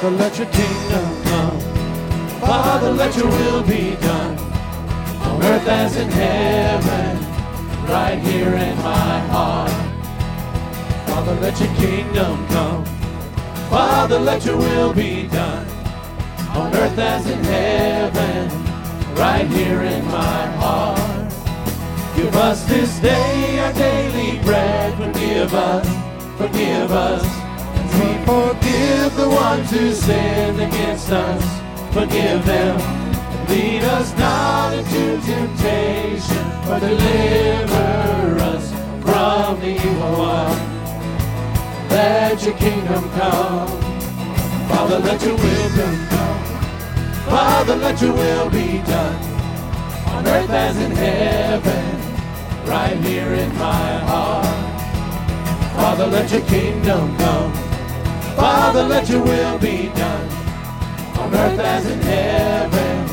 Father, let your kingdom come. Father, let your will be done on earth as in heaven, right here in my heart. Father, let your kingdom come. Father, let your will be done on earth as in heaven, right here in my heart. Give us this day our daily bread. Forgive us, forgive us. We forgive the ones who sin against us. Forgive them. Lead us not into temptation, but deliver us from the evil one. Let your kingdom come. Father, let your will come. Father, let your will be done on earth as in heaven right here in my heart. Father, let your kingdom come. Father, let your will be done on earth as in heaven,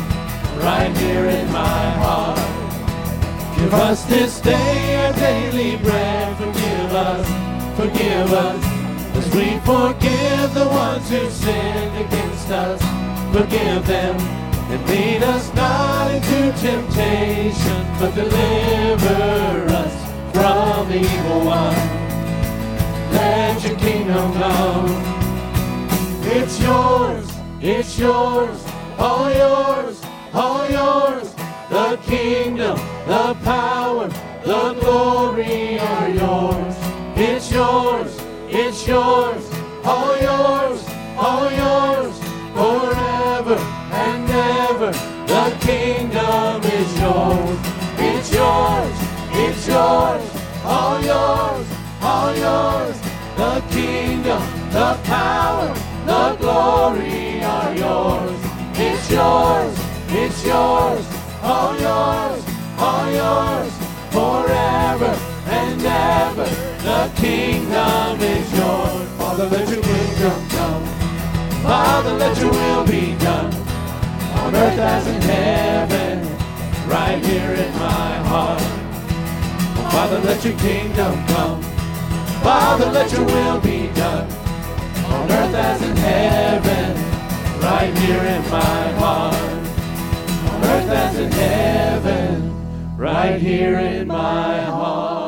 right here in my heart. Give us this day our daily bread. Forgive us, forgive us, as we forgive the ones who sinned against us. Forgive them and lead us not into temptation, but deliver us from the evil one. Let your kingdom come. It's yours, it's yours, all yours, all yours. The kingdom, the power, the glory are yours. It's yours, it's yours, all yours, all yours, forever and ever. The kingdom is yours. It's yours. It's yours. All yours. All yours. The kingdom, the power, the glory are yours. It's yours. It's yours. All yours. All yours. Forever and ever. The kingdom is yours. Father, let your kingdom come. Father, let your will be done on earth as in heaven, right here in my heart. Father, let your kingdom come. Father, let your will be done on earth as in heaven, right here in my heart. On earth as in heaven, right here in my heart.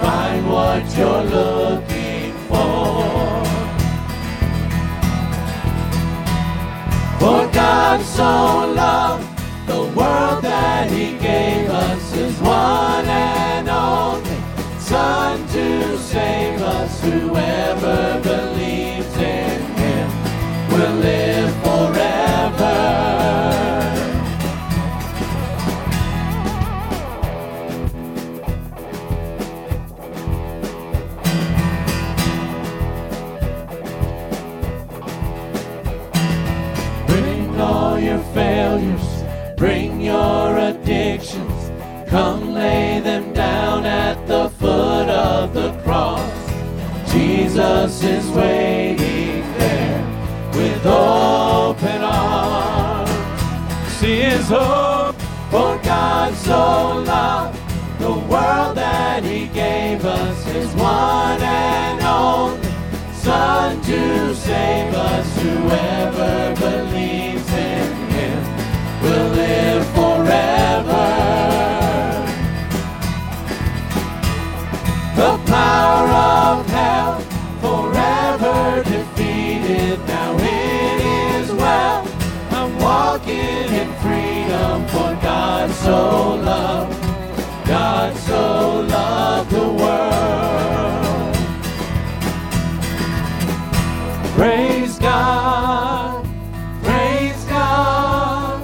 find what you're looking for. For God so loved the world that he gave us his one and only Son to save us. Whoever believes in him will live Jesus is waiting there with open arms. See his hope, for God so loved the world that he gave us his one and only Son to save us. Whoever believes in him will live forever. The power of hell God so loved, God so loved the world. Praise God, praise God,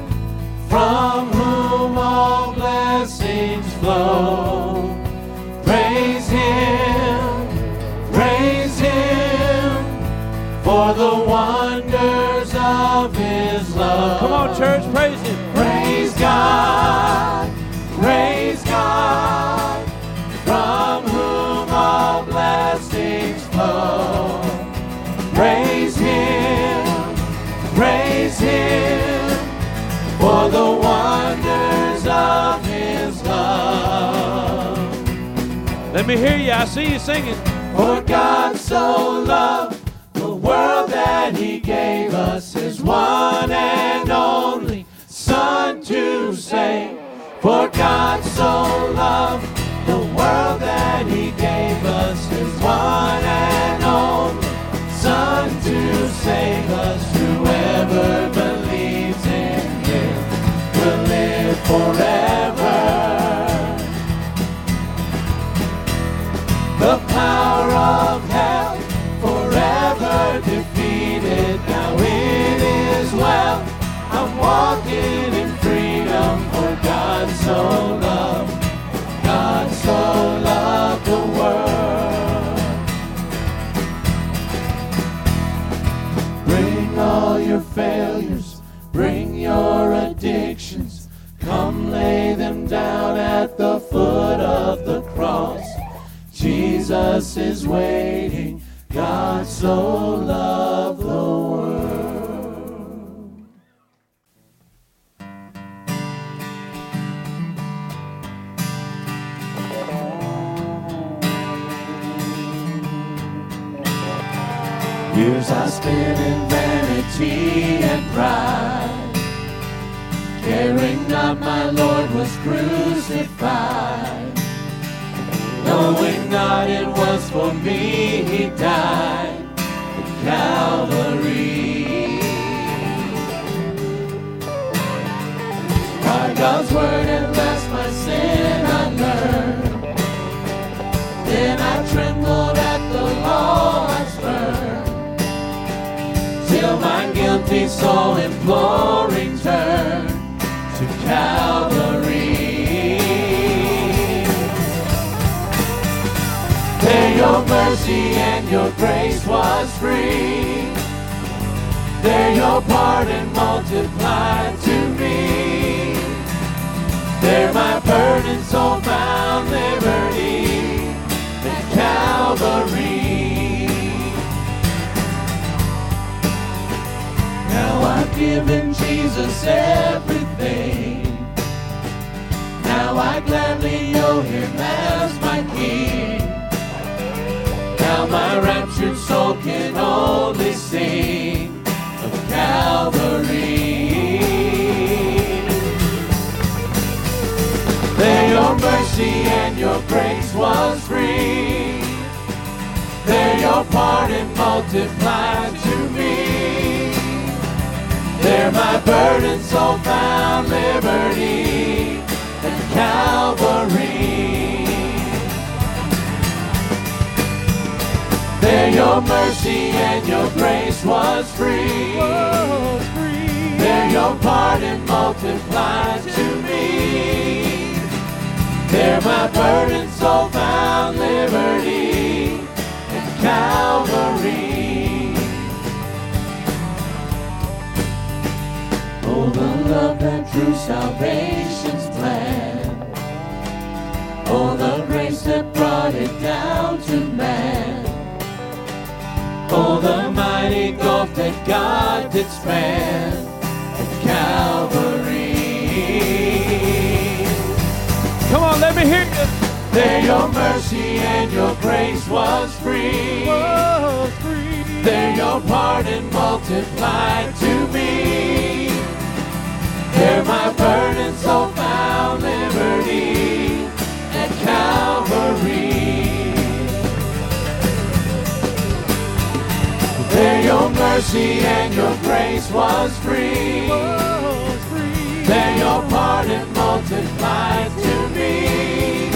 from whom all blessings flow. Praise Him, praise Him, for the wonders of His love. Come on, church, praise Let me hear you. I see you singing. For God so loved the world that He gave us His one and only Son to save. For God so loved the world that He gave us His one and only Son to save us. Whoever believes in Him will live forever. Power of hell forever defeated. Now it is well. I'm walking in freedom for God so loved. Jesus is waiting. God so loved the world. Years I spent in vanity and pride, caring not my Lord was crucified. Knowing not it was for me he died at Calvary. By God's word at last my sin I learned. Then I trembled at the I spurned. Till my guilty soul imploring turned to Calvary. Your mercy and your grace was free. There your pardon multiplied to me. There my burden soul found liberty at Calvary. Now I've given Jesus everything. Now I gladly know him as my king. Now my raptured soul can only sing of Calvary. There your mercy and your grace was free. There your pardon multiplied to me. There my burden soul found liberty at Calvary. Your mercy and your grace was free. There your pardon multiplied to me. There my burden soul found liberty at Calvary. Oh, the love that drew salvation's plan. Oh, the grace that brought it down to man. Oh, the mighty gulf that God did span at Calvary. Come on, let me hear you. There your mercy and your grace was free. Oh, free. There your pardon multiplied to me. There my burden so There your mercy and your grace was free. There your pardon multiplied to me.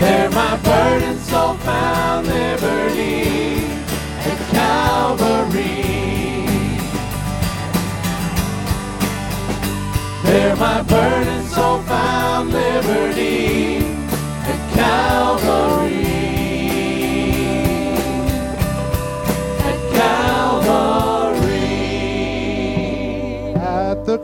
There my burden so found liberty at Calvary. There my burden so found liberty at Calvary.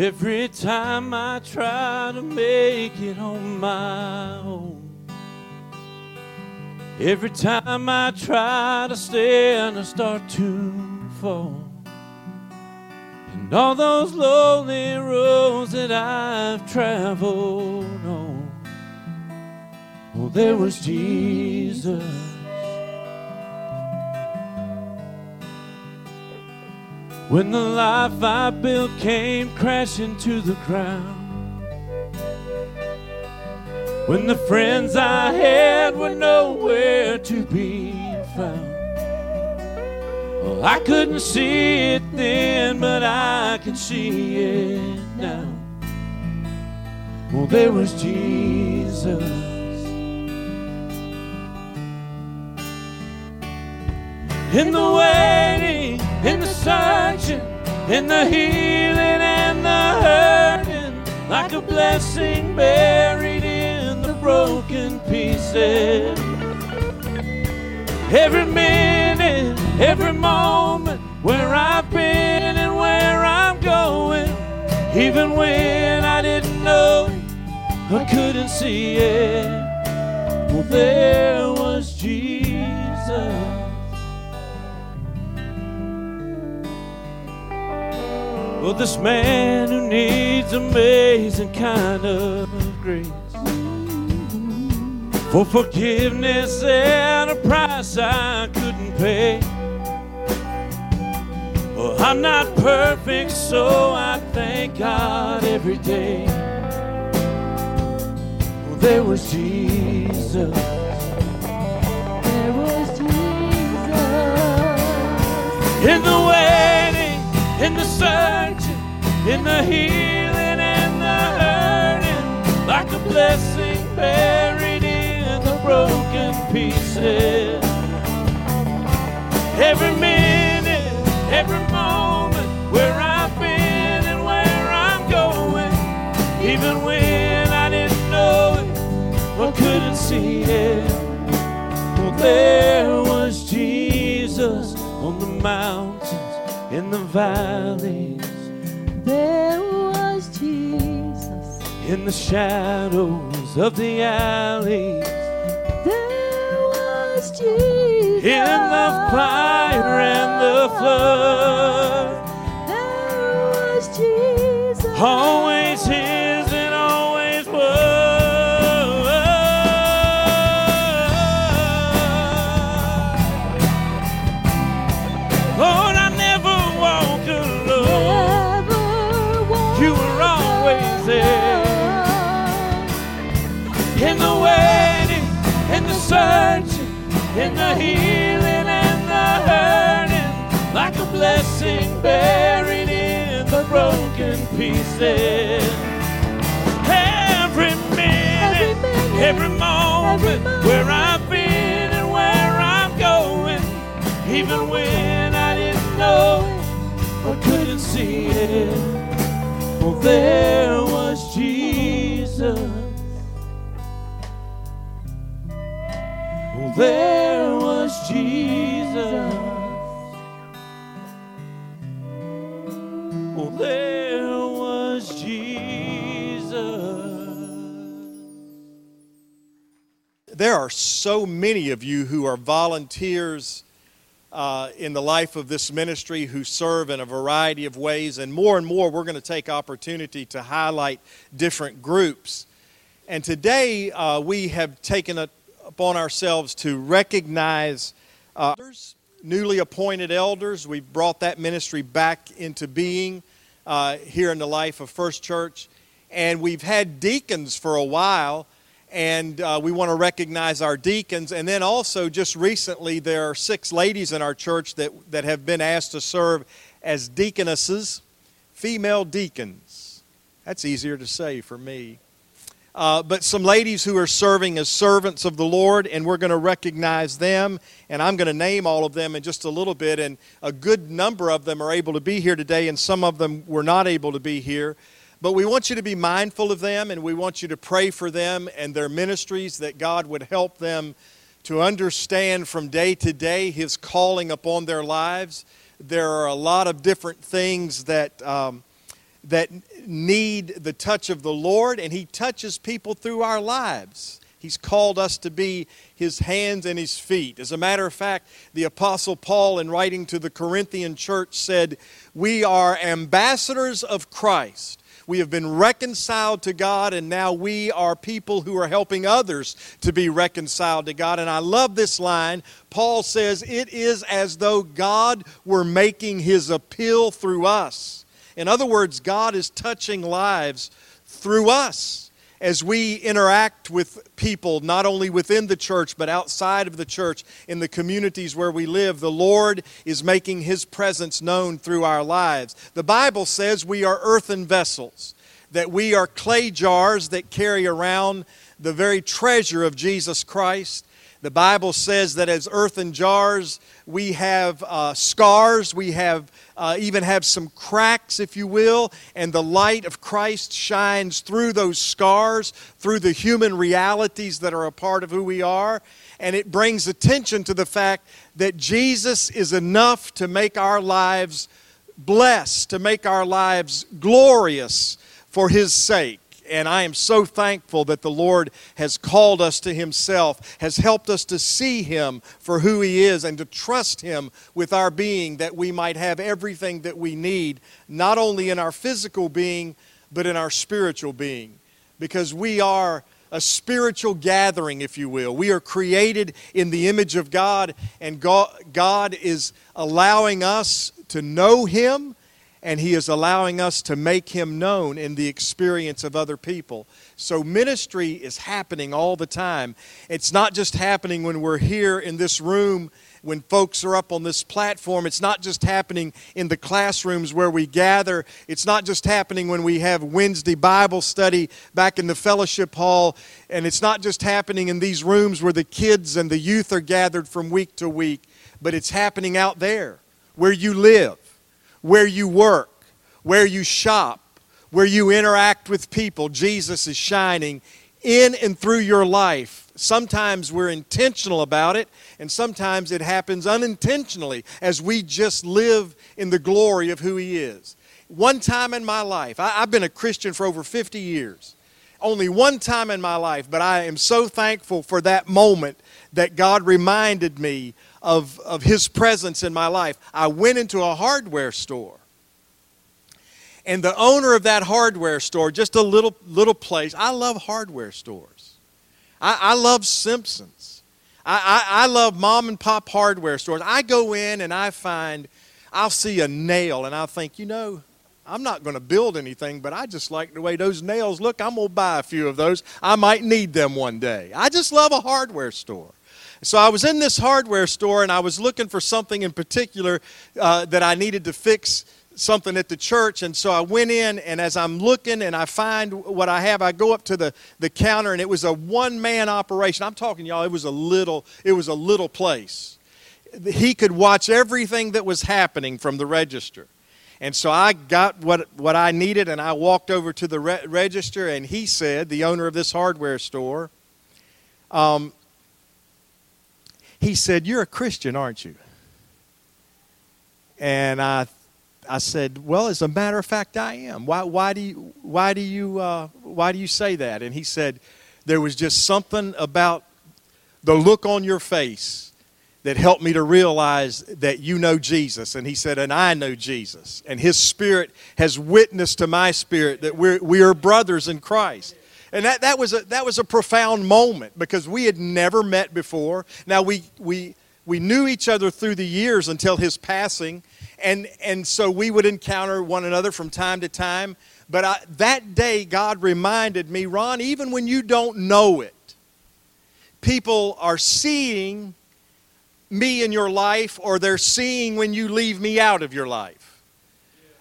Every time I try to make it on my own, every time I try to stand, I start to fall. And all those lonely roads that I've traveled on, oh, there was Jesus. When the life I built came crashing to the ground. When the friends I had were nowhere to be found. Well, I couldn't see it then, but I can see it now. Well, there was Jesus. In the waiting, in the searching, in the healing and the hurting, like a blessing buried in the broken pieces. Every minute, every moment, where I've been and where I'm going, even when I didn't know it, I couldn't see it. Well, there was Jesus. Well, this man who needs amazing kind of grace for forgiveness at a price I couldn't pay. Well, I'm not perfect, so I thank God every day. Well, there was Jesus. There was Jesus. In the waiting, in the searching, in the healing and the hurting, like a blessing buried in the broken pieces. Every minute, every moment, where I've been and where I'm going, even when I didn't know it or couldn't see it. Well, there was Jesus on the mountains, in the valleys, There was Jesus. in the shadows of the alleys, There was Jesus. in the fire and the flood. There was Jesus. Always his the waiting, in the searching, in the healing and the hurting, like a blessing buried in the broken pieces. Every minute, minute, every moment, every moment. where I've been and where I'm going, even when I didn't know it or couldn't see it. Well, there there was Jesus. Well, there was Jesus. There are so many of you who are volunteers uh, in the life of this ministry who serve in a variety of ways, and more and more we're going to take opportunity to highlight different groups. And today uh, we have taken it upon ourselves to recognize uh, newly appointed elders. We've brought that ministry back into being uh, here in the life of First Church, and we've had deacons for a while and uh, we want to recognize our deacons. And then also, just recently, there are six ladies in our church that, that have been asked to serve as deaconesses, female deacons. That's easier to say for me. Uh, but some ladies who are serving as servants of the Lord, and we're going to recognize them, and I'm going to name all of them in just a little bit. And a good number of them are able to be here today, and some of them were not able to be here. But we want you to be mindful of them, and we want you to pray for them and their ministries that God would help them to understand from day to day His calling upon their lives. There are a lot of different things that. Um, that need the touch of the Lord, and He touches people through our lives. He's called us to be His hands and His feet. As a matter of fact, the Apostle Paul, in writing to the Corinthian church, said, We are ambassadors of Christ. We have been reconciled to God, and now we are people who are helping others to be reconciled to God. And I love this line. Paul says, It is as though God were making his appeal through us. In other words, God is touching lives through us as we interact with people, not only within the church, but outside of the church, in the communities where we live. The Lord is making His presence known through our lives. The Bible says we are earthen vessels, that we are clay jars that carry around the very treasure of Jesus Christ. The Bible says that as earthen jars, we have uh, scars, we have uh, even have some cracks, if you will, and the light of Christ shines through those scars, through the human realities that are a part of who we are. And it brings attention to the fact that Jesus is enough to make our lives blessed, to make our lives glorious for His sake and I am so thankful that the Lord has called us to Himself, has helped us to see Him for who He is, and to trust Him with our being that we might have everything that we need, not only in our physical being, but in our spiritual being. Because we are a spiritual gathering, if you will. We are created in the image of God, and God is allowing us to know Him and He is allowing us to make Him known in the experience of other people. So, ministry is happening all the time. It's not just happening when we're here in this room, when folks are up on this platform. It's not just happening in the classrooms where we gather. It's not just happening when we have Wednesday Bible study back in the fellowship hall. And it's not just happening in these rooms where the kids and the youth are gathered from week to week, but it's happening out there where you live where you work, where you shop, where you interact with people. Jesus is shining in and through your life. Sometimes we're intentional about it, and sometimes it happens unintentionally as we just live in the glory of who He is. One time in my life, I, have been a Christian for over 50 years. Only one time in my life, but I am so thankful for that moment that God reminded me of, of His presence in my life. I went into a hardware store. And the owner of that hardware store, just a little, little place, I love hardware stores. I, I love Simpsons. I, I, I love mom and pop hardware stores. I go in and I find, I'll see a nail and I'll think, you know, I'm not going to build anything, but I just like the way those nails look. I'm going to buy a few of those. I might need them one day. I just love a hardware store. So I was in this hardware store and I was looking for something in particular uh, that I needed to fix something at the church. And so I went in, and as I'm looking and I find what I have, I go up to the, the counter, and it was a one man operation. I'm talking, y'all, it was a little, it was a little place. He could watch everything that was happening from the register. And so I got what, what I needed, and I walked over to the re- register, and he said, the owner of this hardware store, um, he said, You're a Christian, aren't you? And I, I said, Well, as a matter of fact, I am. Why, why, do, you, why, do, you, uh, why do you say that? And he said, There was just something about the look on your face that helped me to realize that you know Jesus. And he said, And I know Jesus. And his spirit has witnessed to my spirit that we're, we are brothers in Christ. And that, that, was a, that was a profound moment because we had never met before. Now, we, we, we knew each other through the years until his passing, and, and so we would encounter one another from time to time. But I, that day, God reminded me, Ron, even when you don't know it, people are seeing me in your life, or they're seeing when you leave me out of your life.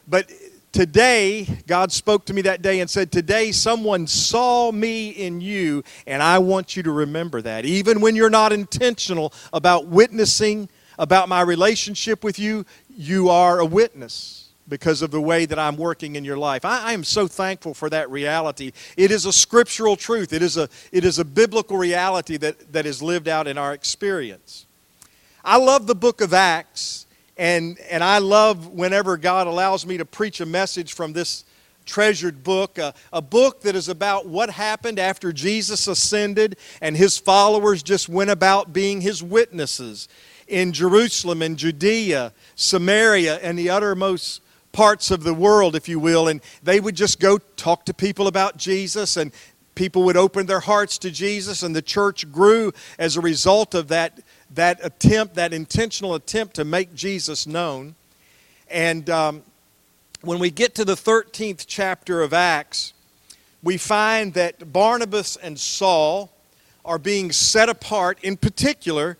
but today, God spoke to me that day and said, Today, someone saw me in you, and I want you to remember that. Even when you're not intentional about witnessing about my relationship with you, you are a witness because of the way that I'm working in your life. I, I, am so thankful for that reality. It is a scriptural truth, it is a, it is a biblical reality that, that is lived out in our experience. I love the book of Acts, and, and I love whenever God allows me to preach a message from this treasured book, a, a book that is about what happened after Jesus ascended and his followers just went about being his witnesses in Jerusalem and Judea, Samaria, and the uttermost parts of the world, if you will, and they would just go talk to people about Jesus, and people would open their hearts to Jesus, and the church grew as a result of that, that attempt, that intentional attempt to make Jesus known. And um, when we get to the 13th chapter of Acts, we find that Barnabas and Saul are being set apart, in particular,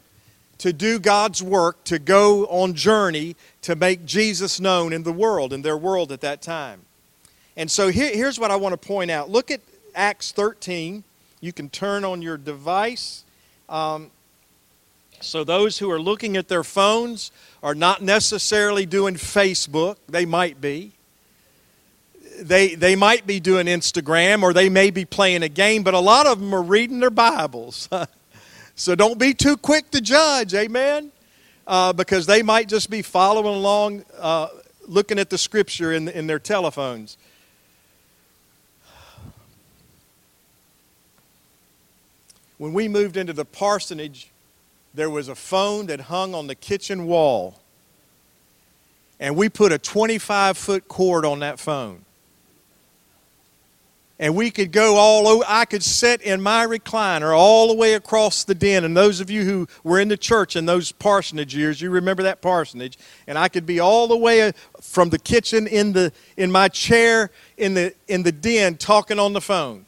to do God's work, to go on journey to make Jesus known in the world, in their world at that time. And so here, here's what I want to point out. Look at Acts 13. You can turn on your device. Um, so those who are looking at their phones are not necessarily doing Facebook. They might be. They, they might be doing Instagram or they may be playing a game, but a lot of them are reading their Bibles. so don't be too quick to judge, amen? uh, because they might just be following along, uh, looking at the scripture in, in their telephones. When we moved into the parsonage, there was a phone that hung on the kitchen wall. And we put a 25 foot cord on that phone and we could go all over. I could sit in my recliner all the way across the den. And those of you who were in the church in those parsonage years, you remember that parsonage. And I could be all the way uh, from the kitchen in, the, in my chair in the, in the den talking on the phone.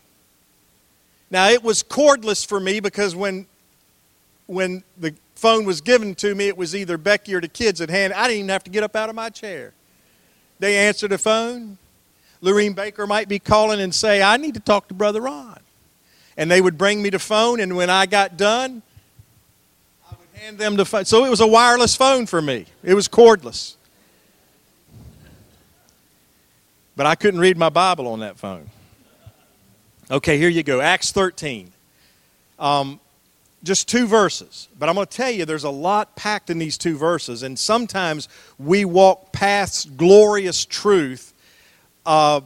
Now, it was cordless for me because when, when the phone was given to me, it was either Becky or the kids at hand. I didn't even have to get up out of my chair. They answered the phone Lorene Baker might be calling and say, I need to talk to Brother Ron. And they would bring me the phone, and when I got done, I would hand them the phone. So it was a wireless phone for me, it was cordless. But I couldn't read my Bible on that phone. Okay, here you go. Acts 13. Um, just two verses. But I'm going to tell you, there's a lot packed in these two verses. And sometimes we walk past glorious truth uh,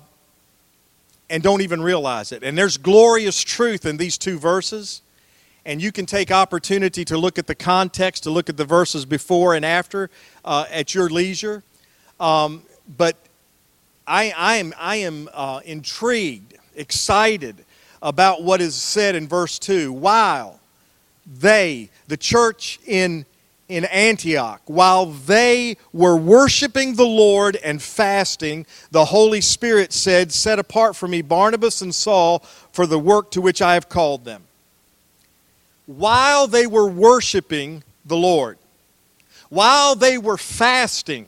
and don't even realize it. And there's glorious truth in these two verses. And you can take opportunity to look at the context, to look at the verses before and after uh, at your leisure. Um, but I, I am, I am uh, intrigued, excited about what is said in verse 2. While they, the church in in Antioch, while they were worshiping the Lord and fasting, the Holy Spirit said, Set apart for me Barnabas and Saul for the work to which I have called them. While they were worshiping the Lord, while they were fasting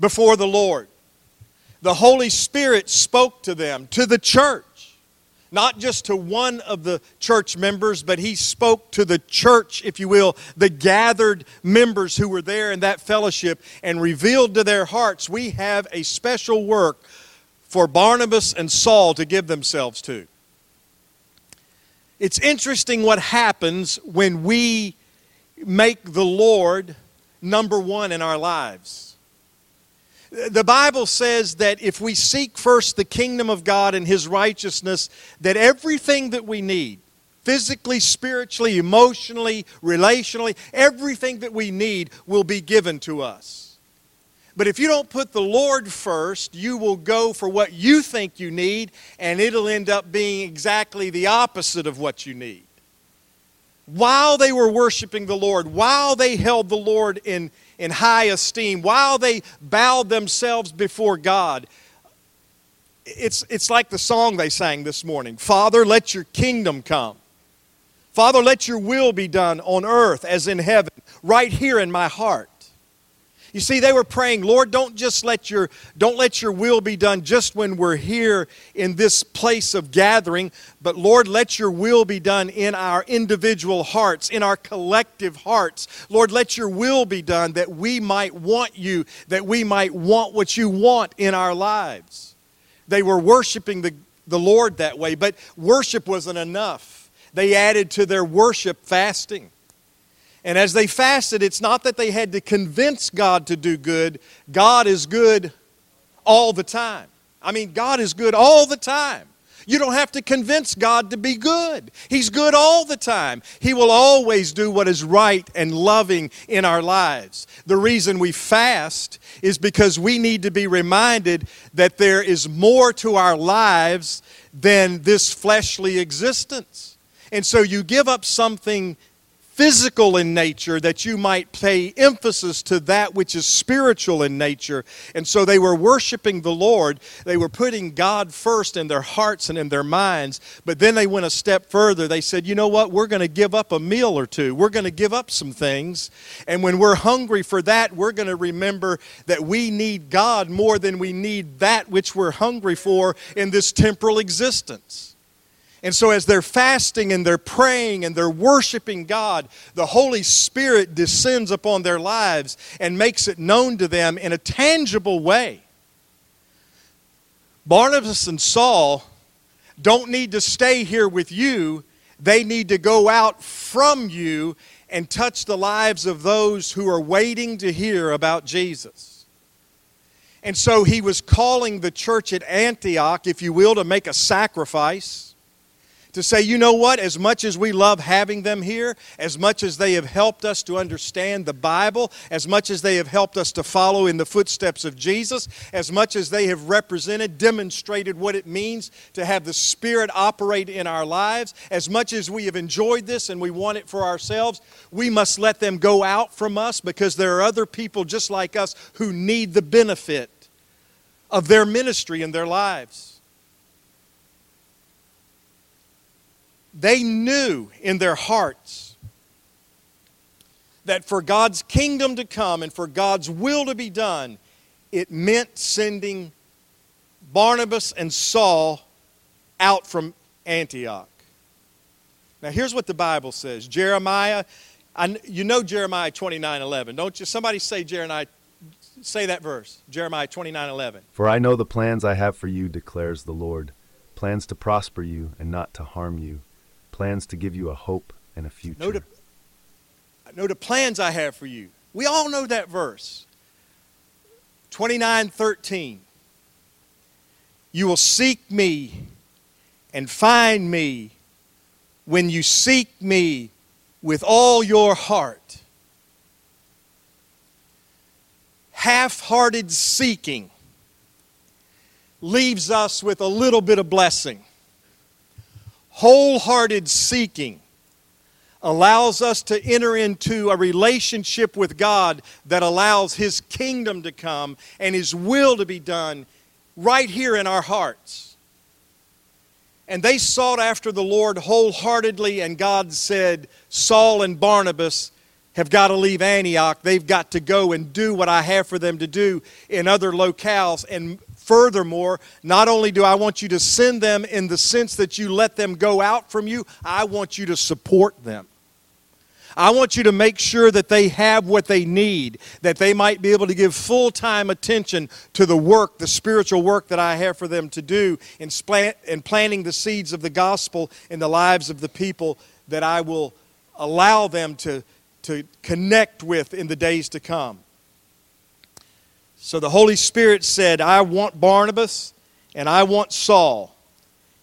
before the Lord, the Holy Spirit spoke to them, to the church not just to one of the church members, but he spoke to the church, if you will, the gathered members who were there in that fellowship and revealed to their hearts, we have a special work for Barnabas and Saul to give themselves to. It's interesting what happens when we make the Lord number one in our lives. The Bible says that if we seek first the kingdom of God and His righteousness, that everything that we need, physically, spiritually, emotionally, relationally, everything that we need will be given to us. But if you don't put the Lord first, you will go for what you think you need, and it'll end up being exactly the opposite of what you need. While they were worshiping the Lord, while they held the Lord in in high esteem, while they bowed themselves before God. It's, it's like the song they sang this morning Father, let your kingdom come. Father, let your will be done on earth as in heaven, right here in my heart. You see, they were praying, Lord, don't just let your don't let your will be done just when we're here in this place of gathering, but Lord, let your will be done in our individual hearts, in our collective hearts. Lord, let your will be done that we might want you, that we might want what you want in our lives. They were worshiping the, the Lord that way, but worship wasn't enough. They added to their worship fasting. And as they fasted, it's not that they had to convince God to do good. God is good all the time. I mean, God is good all the time. You don't have to convince God to be good. He's good all the time. He will always do what is right and loving in our lives. The reason we fast is because we need to be reminded that there is more to our lives than this fleshly existence. And so you give up something physical in nature that you might pay emphasis to that which is spiritual in nature. And so they were worshiping the Lord. They were putting God first in their hearts and in their minds. But then they went a step further. They said, you know what? We're going to give up a meal or two. We're going to give up some things. And when we're hungry for that, we're going to remember that we need God more than we need that which we're hungry for in this temporal existence. And so, as they're fasting and they're praying and they're worshiping God, the Holy Spirit descends upon their lives and makes it known to them in a tangible way. Barnabas and Saul don't need to stay here with you, they need to go out from you and touch the lives of those who are waiting to hear about Jesus. And so, he was calling the church at Antioch, if you will, to make a sacrifice to say, you know what, as much as we love having them here, as much as they have helped us to understand the Bible, as much as they have helped us to follow in the footsteps of Jesus, as much as they have represented, demonstrated what it means to have the Spirit operate in our lives, as much as we have enjoyed this and we want it for ourselves, we must let them go out from us because there are other people just like us who need the benefit of their ministry in their lives. They knew in their hearts that for God's kingdom to come and for God's will to be done, it meant sending Barnabas and Saul out from Antioch. Now, here's what the Bible says Jeremiah, I, you know Jeremiah 29 11, don't you? Somebody say Jeremiah, say that verse, Jeremiah 29 11. For I know the plans I have for you, declares the Lord plans to prosper you and not to harm you, plans to give you a hope and a future. Know the, know the plans I have for you. We all know that verse. 29 13. You will seek me and find me when you seek me with all your heart. Half hearted seeking leaves us with a little bit of blessing wholehearted seeking allows us to enter into a relationship with God that allows His kingdom to come and His will to be done right here in our hearts. And they sought after the Lord wholeheartedly, and God said, Saul and Barnabas have got to leave Antioch. They've got to go and do what I have for them to do in other locales. And Furthermore, not only do I want you to send them in the sense that you let them go out from you, I want you to support them. I want you to make sure that they have what they need, that they might be able to give full time attention to the work, the spiritual work that I have for them to do in, plant, in planting the seeds of the gospel in the lives of the people that I will allow them to, to connect with in the days to come. So the Holy Spirit said, I want Barnabas and I want Saul,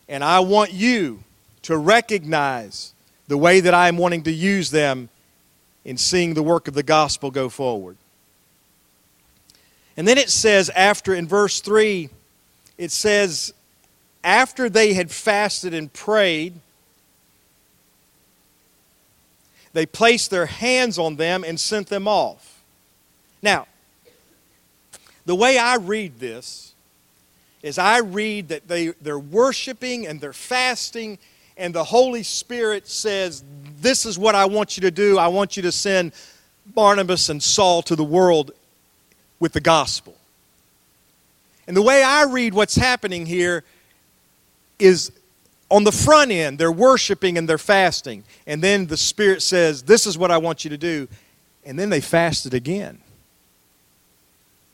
and I want you to recognize the way that I am wanting to use them in seeing the work of the gospel go forward. And then it says, after, in verse 3, it says, after they had fasted and prayed, they placed their hands on them and sent them off. Now, the way I read this is I read that they, they're worshiping and they're fasting, and the Holy Spirit says, This is what I want you to do. I want you to send Barnabas and Saul to the world with the gospel. And the way I read what's happening here is on the front end, they're worshiping and they're fasting. And then the Spirit says, This is what I want you to do. And then they fasted again.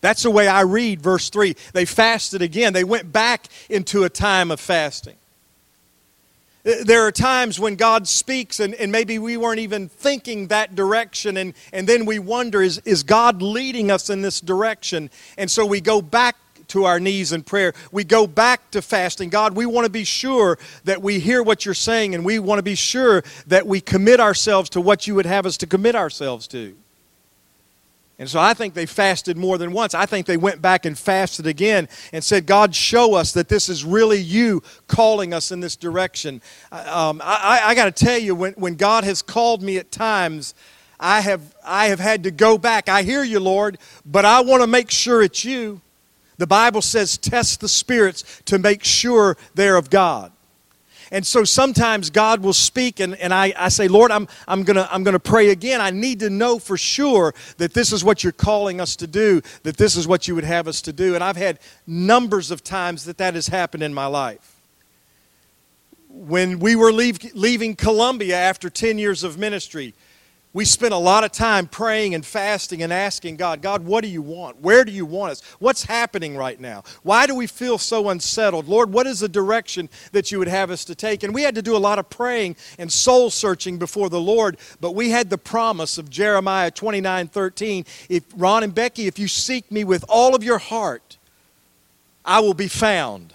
That's the way I read verse 3. They fasted again. They went back into a time of fasting. There are times when God speaks, and, and maybe we weren't even thinking that direction, and, and then we wonder is, is God leading us in this direction? And so we go back to our knees in prayer. We go back to fasting. God, we want to be sure that we hear what you're saying, and we want to be sure that we commit ourselves to what you would have us to commit ourselves to. And so I think they fasted more than once. I think they went back and fasted again and said, God, show us that this is really you calling us in this direction. Um, I, I got to tell you, when, when God has called me at times, I have, I have had to go back. I hear you, Lord, but I want to make sure it's you. The Bible says, test the spirits to make sure they're of God. And so sometimes God will speak, and, and I, I say, Lord, I'm, I'm going to I'm gonna pray again. I need to know for sure that this is what you're calling us to do, that this is what you would have us to do. And I've had numbers of times that that has happened in my life. When we were leave, leaving Columbia after 10 years of ministry, we spent a lot of time praying and fasting and asking God, God, what do you want? Where do you want us? What's happening right now? Why do we feel so unsettled? Lord, what is the direction that you would have us to take? And we had to do a lot of praying and soul searching before the Lord, but we had the promise of Jeremiah 29 13. If Ron and Becky, if you seek me with all of your heart, I will be found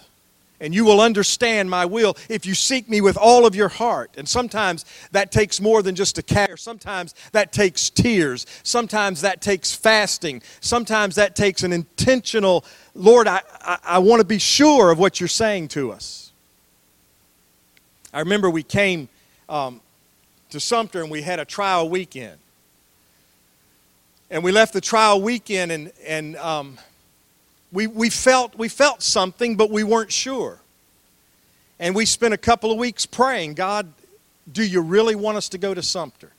and you will understand my will if you seek me with all of your heart. And sometimes that takes more than just a care. Sometimes that takes tears. Sometimes that takes fasting. Sometimes that takes an intentional, Lord, I, I, I want to be sure of what you're saying to us. I remember we came um, to Sumter and we had a trial weekend. And we left the trial weekend and, and um, we, we, felt, we felt something, but we weren't sure. And we spent a couple of weeks praying God, do you really want us to go to Sumter?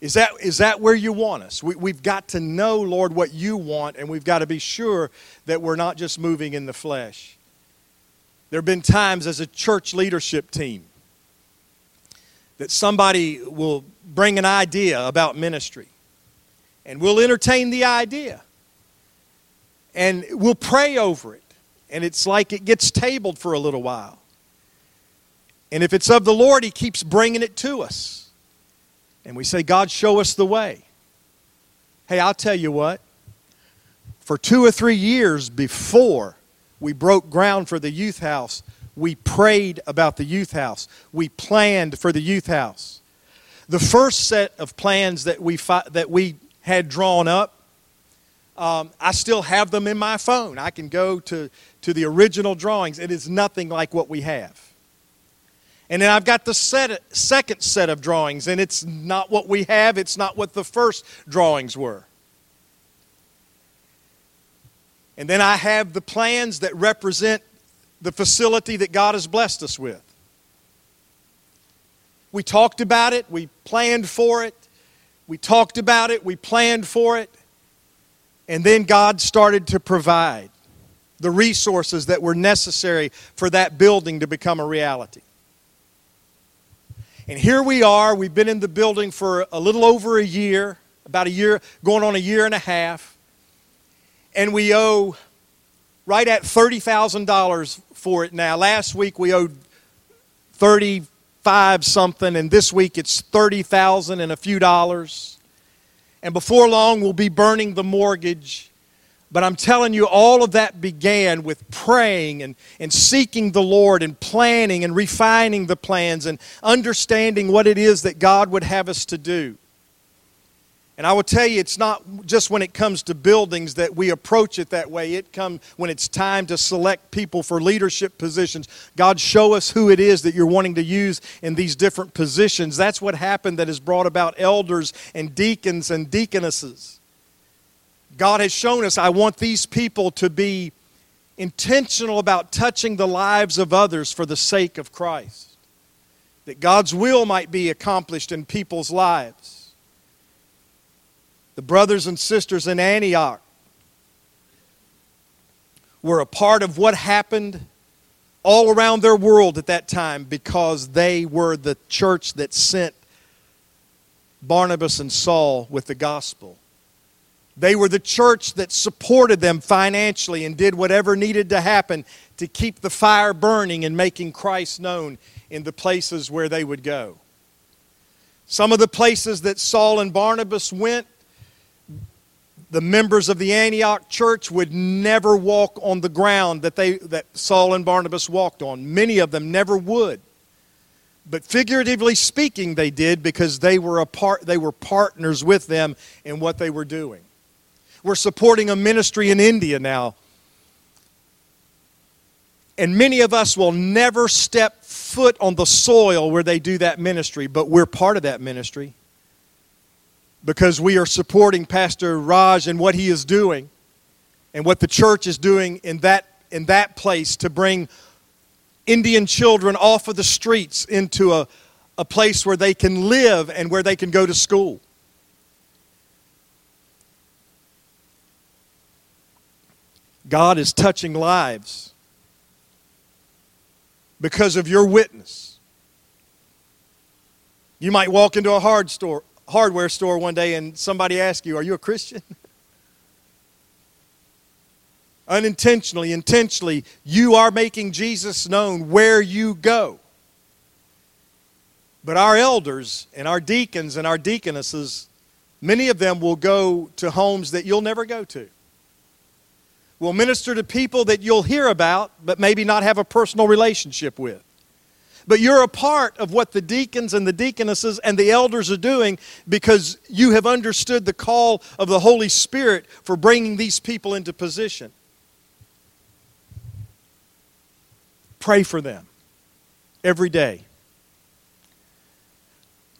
Is that, is that where you want us? We, we've got to know, Lord, what you want, and we've got to be sure that we're not just moving in the flesh. There have been times as a church leadership team that somebody will bring an idea about ministry, and we'll entertain the idea and we'll pray over it. And it's like it gets tabled for a little while. And if it's of the Lord, He keeps bringing it to us. And we say, God, show us the way. Hey, I'll tell you what. For two or three years before we broke ground for the youth house, we prayed about the youth house. We planned for the youth house. The first set of plans that we, fi- that we had drawn up um, I still have them in my phone. I can go to, to the original drawings. It is nothing like what we have. And then I've got the set, second set of drawings, and it's not what we have, it's not what the first drawings were. And then I have the plans that represent the facility that God has blessed us with. We talked about it, we planned for it, we talked about it, we planned for it. And then God started to provide the resources that were necessary for that building to become a reality. And here we are. We've been in the building for a little over a year, about a year, going on a year and a half. And we owe right at $30,000 for it now. Last week we owed 35 something and this week it's 30,000 and a few dollars. And before long, we'll be burning the mortgage. But I'm telling you, all of that began with praying and, and seeking the Lord and planning and refining the plans and understanding what it is that God would have us to do. And I will tell you, it's not just when it comes to buildings that we approach it that way. It comes when it's time to select people for leadership positions. God, show us who it is that you're wanting to use in these different positions. That's what happened that has brought about elders and deacons and deaconesses. God has shown us, I want these people to be intentional about touching the lives of others for the sake of Christ. That God's will might be accomplished in people's lives the brothers and sisters in Antioch were a part of what happened all around their world at that time because they were the church that sent Barnabas and Saul with the gospel. They were the church that supported them financially and did whatever needed to happen to keep the fire burning and making Christ known in the places where they would go. Some of the places that Saul and Barnabas went, the members of the Antioch church would never walk on the ground that, they, that Saul and Barnabas walked on. Many of them never would. But figuratively speaking, they did because they were, a part, they were partners with them in what they were doing. We're supporting a ministry in India now. And many of us will never step foot on the soil where they do that ministry, but we're part of that ministry because we are supporting Pastor Raj and what he is doing and what the church is doing in that, in that place to bring Indian children off of the streets into a, a place where they can live and where they can go to school. God is touching lives because of your witness. You might walk into a hard store, hardware store one day and somebody asks you, Are you a Christian? Unintentionally, intentionally, you are making Jesus known where you go. But our elders and our deacons and our deaconesses, many of them will go to homes that you'll never go to. Will minister to people that you'll hear about, but maybe not have a personal relationship with. But you're a part of what the deacons and the deaconesses and the elders are doing because you have understood the call of the Holy Spirit for bringing these people into position. Pray for them every day.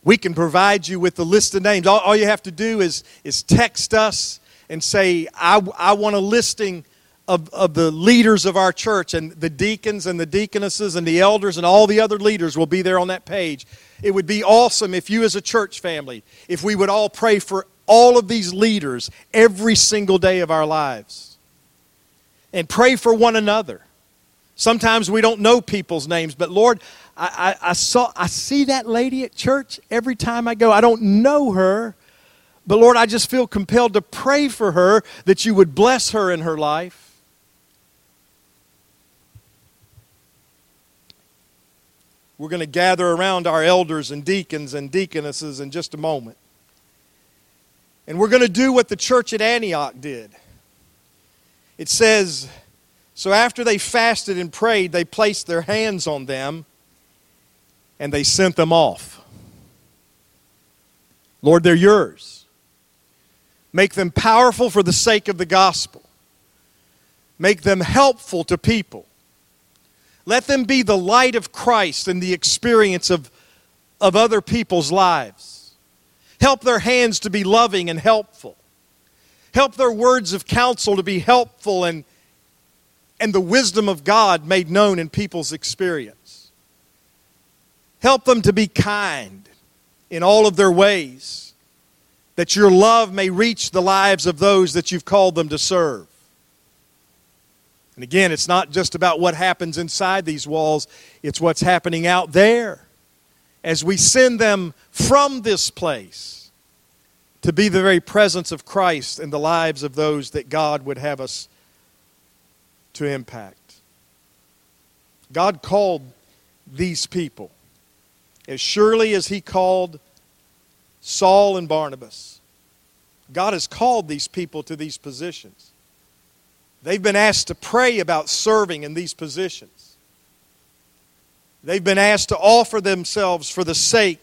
We can provide you with the list of names. All, all you have to do is, is text us and say, I, I want a listing of, of the leaders of our church, and the deacons and the deaconesses and the elders and all the other leaders will be there on that page. It would be awesome if you, as a church family, if we would all pray for all of these leaders every single day of our lives and pray for one another. Sometimes we don't know people's names, but Lord, I, I, I, saw, I see that lady at church every time I go. I don't know her, but Lord, I just feel compelled to pray for her that you would bless her in her life. We're going to gather around our elders and deacons and deaconesses in just a moment. And we're going to do what the church at Antioch did. It says, So after they fasted and prayed, they placed their hands on them and they sent them off. Lord, they're yours. Make them powerful for the sake of the gospel. Make them helpful to people. Let them be the light of Christ in the experience of, of other people's lives. Help their hands to be loving and helpful. Help their words of counsel to be helpful and, and the wisdom of God made known in people's experience. Help them to be kind in all of their ways, that your love may reach the lives of those that you've called them to serve. And again, it's not just about what happens inside these walls, it's what's happening out there as we send them from this place to be the very presence of Christ in the lives of those that God would have us to impact. God called these people as surely as He called Saul and Barnabas. God has called these people to these positions. They've been asked to pray about serving in these positions. They've been asked to offer themselves for the sake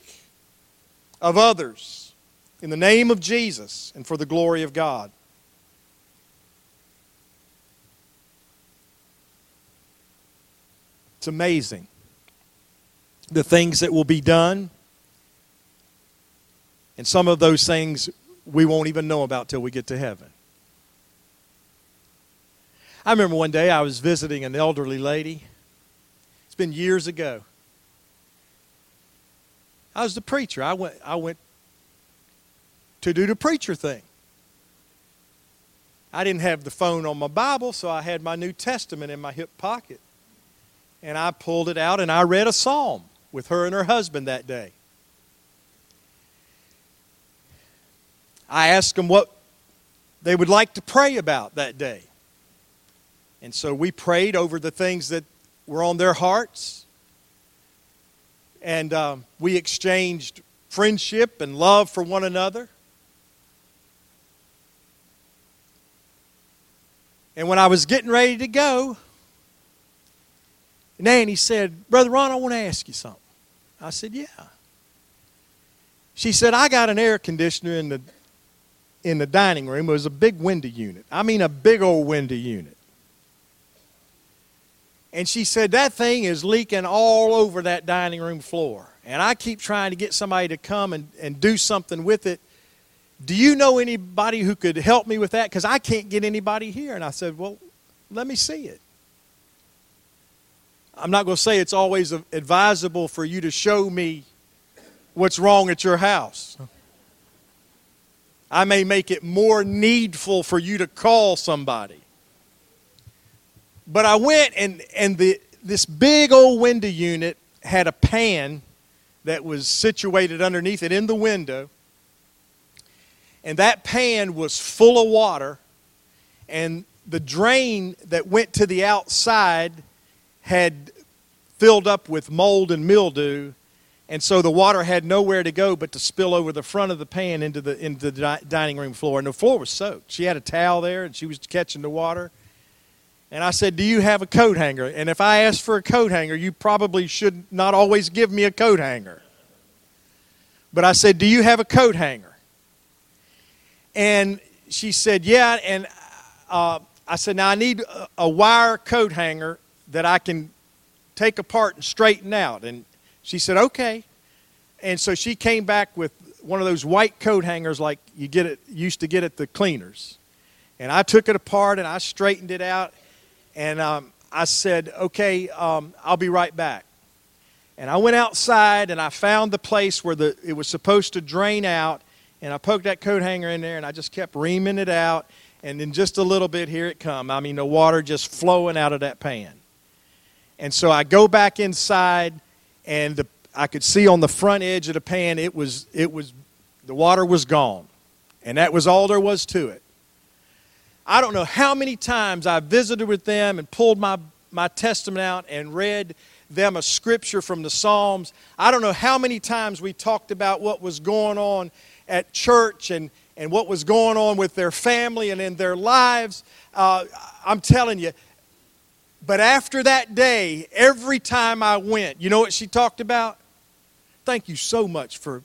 of others in the name of Jesus and for the glory of God. It's amazing the things that will be done. And some of those things we won't even know about till we get to heaven. I remember one day I was visiting an elderly lady. It's been years ago. I was the preacher. I went, I went to do the preacher thing. I didn't have the phone on my Bible, so I had my New Testament in my hip pocket. And I pulled it out and I read a psalm with her and her husband that day. I asked them what they would like to pray about that day. And so we prayed over the things that were on their hearts. And um, we exchanged friendship and love for one another. And when I was getting ready to go, Nanny said, Brother Ron, I want to ask you something. I said, Yeah. She said, I got an air conditioner in the in the dining room. It was a big window unit. I mean, a big old window unit. And she said, That thing is leaking all over that dining room floor. And I keep trying to get somebody to come and, and do something with it. Do you know anybody who could help me with that? Because I can't get anybody here. And I said, Well, let me see it. I'm not going to say it's always advisable for you to show me what's wrong at your house. I may make it more needful for you to call somebody. But I went and, and the, this big old window unit had a pan that was situated underneath it in the window. And that pan was full of water. And the drain that went to the outside had filled up with mold and mildew. And so the water had nowhere to go but to spill over the front of the pan into the, into the dining room floor. And the floor was soaked. She had a towel there and she was catching the water. And I said, Do you have a coat hanger? And if I asked for a coat hanger, you probably should not always give me a coat hanger. But I said, Do you have a coat hanger? And she said, Yeah. And uh, I said, Now I need a, a wire coat hanger that I can take apart and straighten out. And she said, Okay. And so she came back with one of those white coat hangers like you get it used to get at the cleaners. And I took it apart and I straightened it out and um, I said, okay, um, I'll be right back. And I went outside and I found the place where the, it was supposed to drain out. And I poked that coat hanger in there and I just kept reaming it out. And in just a little bit, here it come. I mean, the water just flowing out of that pan. And so I go back inside and the, I could see on the front edge of the pan, it was, it was, the water was gone. And that was all there was to it. I don't know how many times I visited with them and pulled my, my testament out and read them a scripture from the Psalms. I don't know how many times we talked about what was going on at church and, and what was going on with their family and in their lives. Uh, I'm telling you. But after that day, every time I went, you know what she talked about? Thank you so much for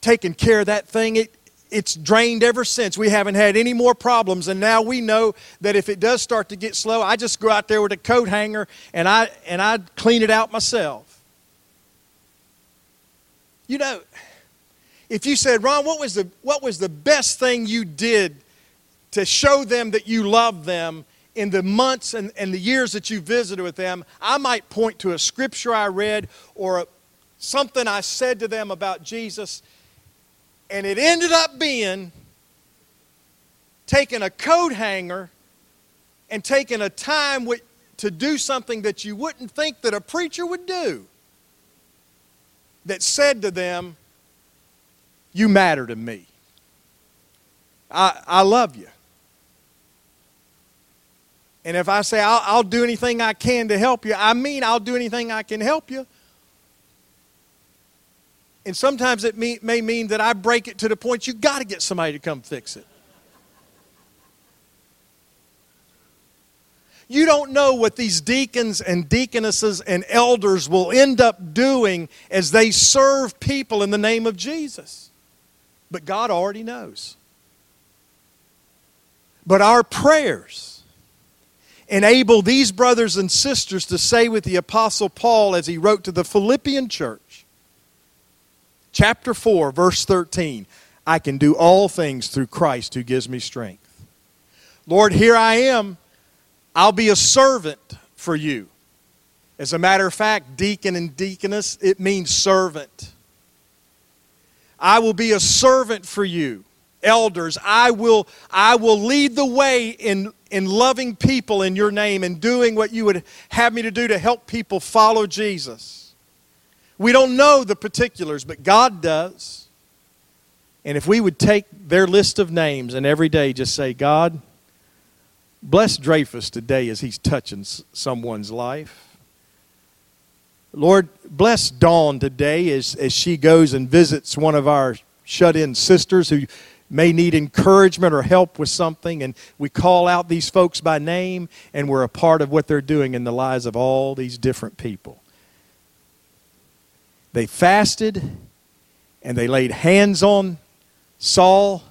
taking care of that thing. It, it's drained ever since. We haven't had any more problems, and now we know that if it does start to get slow, I just go out there with a coat hanger and I and I clean it out myself. You know, if you said, Ron, what was the what was the best thing you did to show them that you love them in the months and, and the years that you visited with them, I might point to a scripture I read or a, something I said to them about Jesus and it ended up being taking a coat hanger and taking a time with, to do something that you wouldn't think that a preacher would do. That said to them, You matter to me. I, I love you. And if I say I'll, I'll do anything I can to help you, I mean I'll do anything I can help you. And sometimes it may, may mean that I break it to the point you've got to get somebody to come fix it. You don't know what these deacons and deaconesses and elders will end up doing as they serve people in the name of Jesus. But God already knows. But our prayers enable these brothers and sisters to say with the Apostle Paul as he wrote to the Philippian church chapter 4, verse 13 I can do all things through Christ who gives me strength. Lord, here I am. I'll be a servant for you. As a matter of fact, deacon and deaconess, it means servant. I will be a servant for you. elders. I will, I will lead the way in, in loving people in your name and doing what you would have me to do to help people follow Jesus. We don't know the particulars, but God does. And if we would take their list of names and every day just say, God, bless Dreyfus today as he's touching someone's life. Lord, bless Dawn today as, as she goes and visits one of our shut in sisters who may need encouragement or help with something. And we call out these folks by name, and we're a part of what they're doing in the lives of all these different people. They fasted and they laid hands on Saul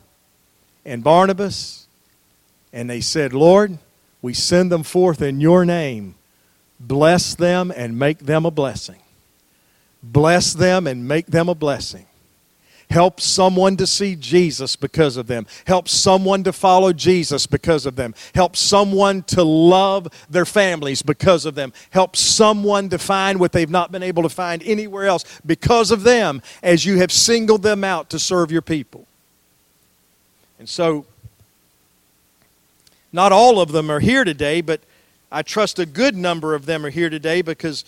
and Barnabas, and they said, Lord, we send them forth in your name Bless them and make them a blessing. Bless them and make them a blessing. Help someone to see Jesus because of them. Help someone to follow Jesus because of them. Help someone to love their families because of them. Help someone to find what they've not been able to find anywhere else because of them as you have singled them out to serve your people. And so, not all of them are here today, but I trust a good number of them are here today because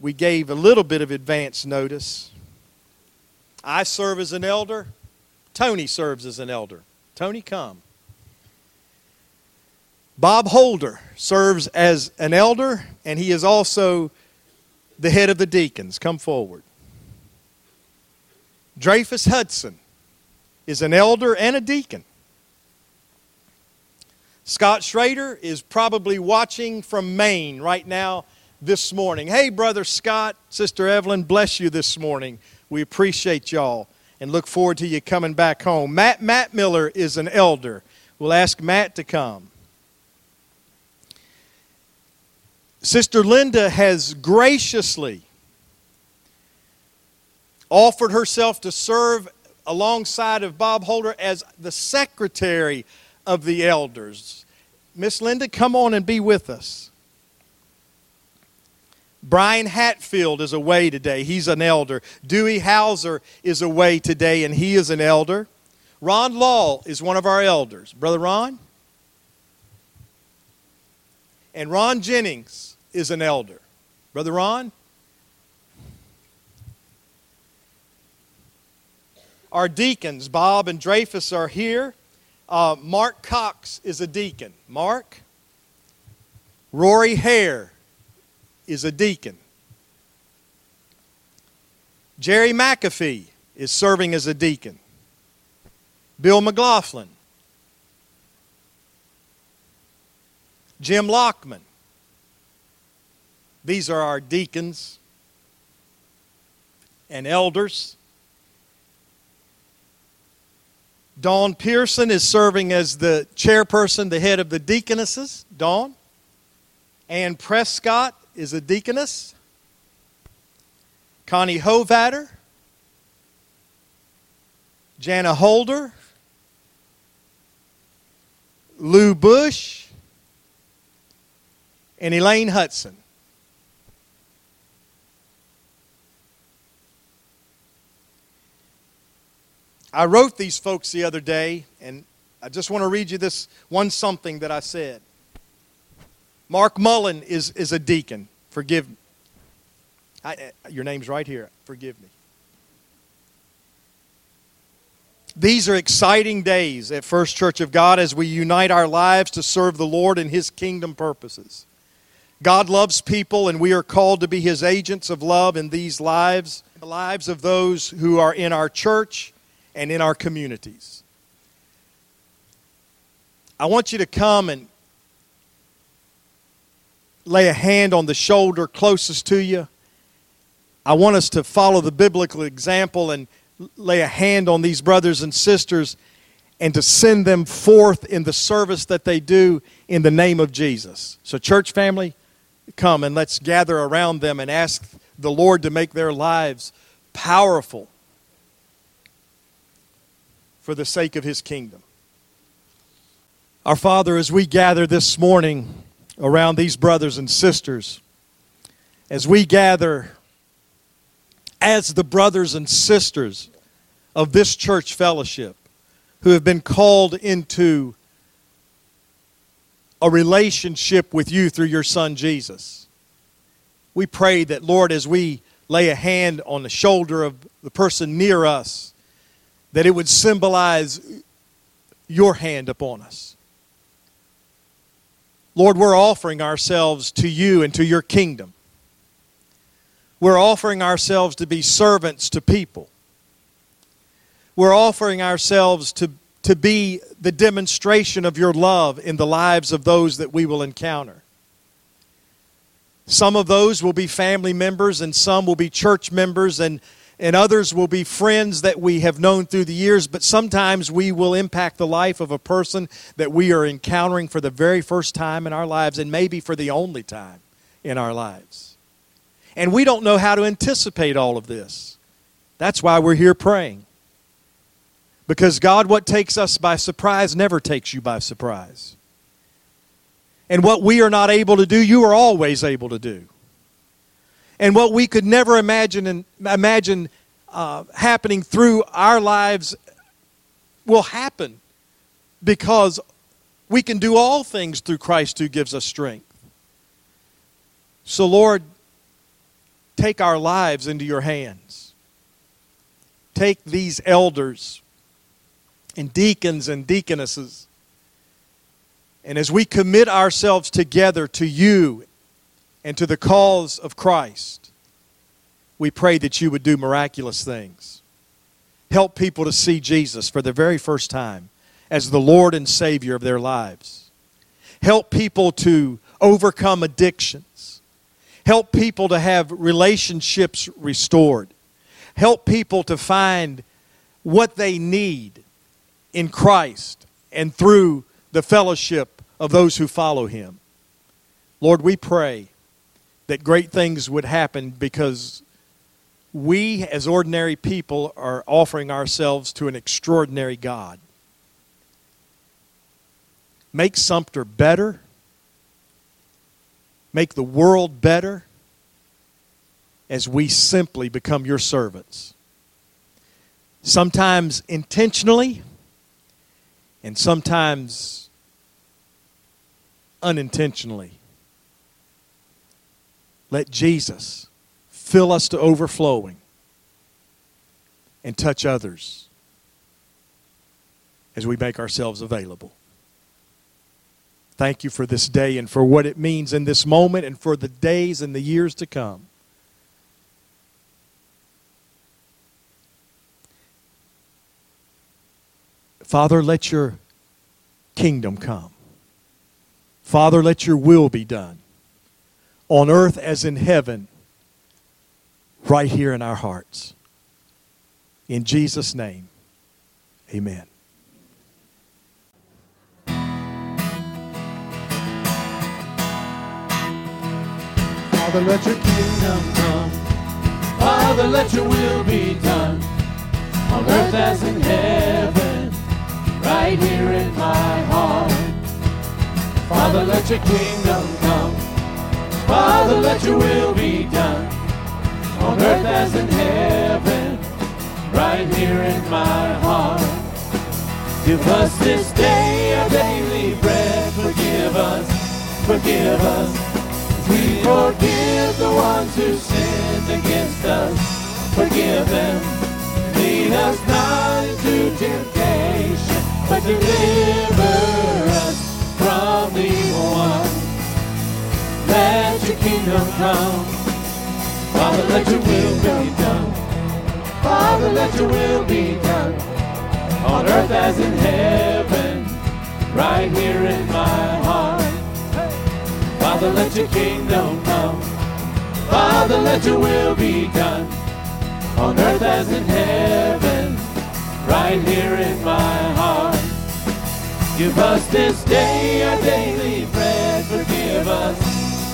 we gave a little bit of advance notice. I serve as an elder. Tony serves as an elder. Tony, come. Bob Holder serves as an elder, and he is also the head of the deacons. Come forward. Dreyfus Hudson is an elder and a deacon. Scott Schrader is probably watching from Maine right now this morning. Hey, Brother Scott, Sister Evelyn, bless you this morning. We appreciate y'all and look forward to you coming back home. Matt Matt Miller is an elder. We'll ask Matt to come. Sister Linda has graciously offered herself to serve alongside of Bob Holder as the secretary of the elders. Miss Linda, come on and be with us. Brian Hatfield is away today. He's an elder. Dewey Hauser is away today, and he is an elder. Ron Law is one of our elders. Brother Ron? And Ron Jennings is an elder. Brother Ron? Our deacons, Bob and Dreyfus, are here. Uh, Mark Cox is a deacon. Mark. Rory Hare is a deacon. Jerry McAfee is serving as a deacon. Bill McLaughlin. Jim Lockman. These are our deacons and elders. Dawn Pearson is serving as the chairperson, the head of the deaconesses. Dawn. Ann Prescott is a deaconess. Connie Hovatter. Jana Holder. Lou Bush. And Elaine Hudson. I wrote these folks the other day, and I just want to read you this one something that I said. Mark Mullen is, is a deacon. Forgive me. I, uh, your name's right here. Forgive me. These are exciting days at First Church of God as we unite our lives to serve the Lord and His kingdom purposes. God loves people, and we are called to be His agents of love in these lives, the lives of those who are in our church and in our communities. I want you to come and lay a hand on the shoulder closest to you. I want us to follow the biblical example and lay a hand on these brothers and sisters and to send them forth in the service that they do in the name of Jesus. So, church family, come and let's gather around them and ask the Lord to make their lives powerful for the sake of his kingdom. Our Father, as we gather this morning around these brothers and sisters, as we gather as the brothers and sisters of this church fellowship, who have been called into a relationship with you through your Son Jesus. We pray that, Lord, as we lay a hand on the shoulder of the person near us, that it would symbolize your hand upon us. Lord, we're offering ourselves to you and to your kingdom. We're offering ourselves to be servants to people. We're offering ourselves to to be the demonstration of your love in the lives of those that we will encounter. Some of those will be family members, and some will be church members, and, and others will be friends that we have known through the years. But sometimes we will impact the life of a person that we are encountering for the very first time in our lives, and maybe for the only time in our lives. And we don't know how to anticipate all of this. That's why we're here praying. Because God, what takes us by surprise never takes you by surprise. And what we are not able to do, you are always able to do. And what we could never imagine and imagine uh, happening through our lives will happen because we can do all things through Christ who gives us strength. So, Lord, take our lives into your hands. Take these elders and deacons and deaconesses. And as we commit ourselves together to you and to the cause of Christ, we pray that you would do miraculous things. Help people to see Jesus for the very first time as the Lord and Savior of their lives. Help people to overcome addictions. Help people to have relationships restored. Help people to find what they need in Christ and through the fellowship of those who follow him. Lord, we pray that great things would happen because we, as ordinary people, are offering ourselves to an extraordinary God. Make Sumter better. Make the world better as we simply become your servants. Sometimes intentionally and sometimes unintentionally. Let Jesus fill us to overflowing and touch others as we make ourselves available. Thank you for this day and for what it means in this moment and for the days and the years to come. Father, let your kingdom come. Father, let your will be done on earth as in heaven, right here in our hearts. In Jesus' name, amen. Father, let your kingdom come. Father, let your will be done on earth as in heaven, right here in my heart. Father, let your kingdom come. Father, let your will be done on earth as in heaven, right here in my heart. Give us this day our daily bread. Forgive us, forgive us. We forgive the ones who sinned against us. Forgive them. Lead us not into temptation, but deliver us from the. Let your kingdom come. Father, let your will be done. Father, let your will be done. On earth as in heaven, right here in my heart. Father, let your kingdom come. Father, let your will be done. On earth as in heaven, right here in my heart. Give us this day our daily bread. Forgive us,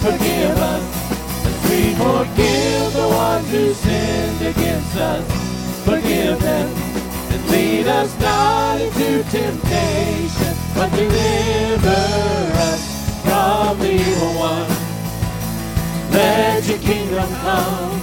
forgive us and we forgive the ones who sinned against us. Forgive them and lead us not into temptation, but deliver us from the evil one. Let your kingdom come.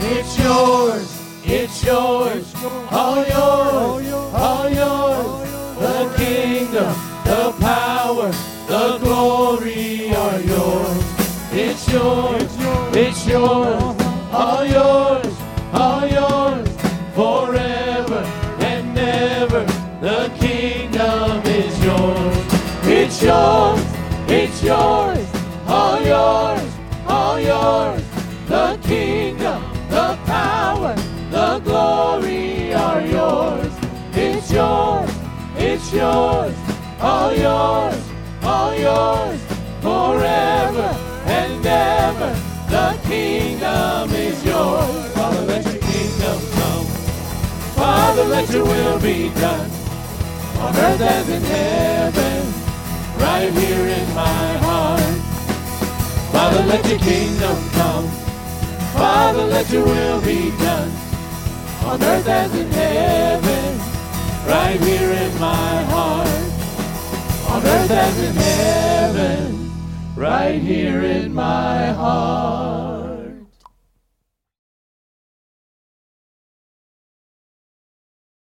It's yours, it's yours, all yours, all yours. The kingdom, the power the glory are yours. It's yours. It's yours. All yours. All yours. Forever and never. The kingdom is yours. It's yours. It's yours. All yours. All yours. The kingdom, the power, the glory are yours. It's yours. It's yours. All yours. All yours. Forever and ever. The kingdom is yours. Father, let your kingdom come. Father, let your will be done on earth as in heaven, right here in my heart. Father, let your kingdom come. Father, let your will be done on earth as in heaven, right here in my heart. On earth as in heaven, right here in my heart.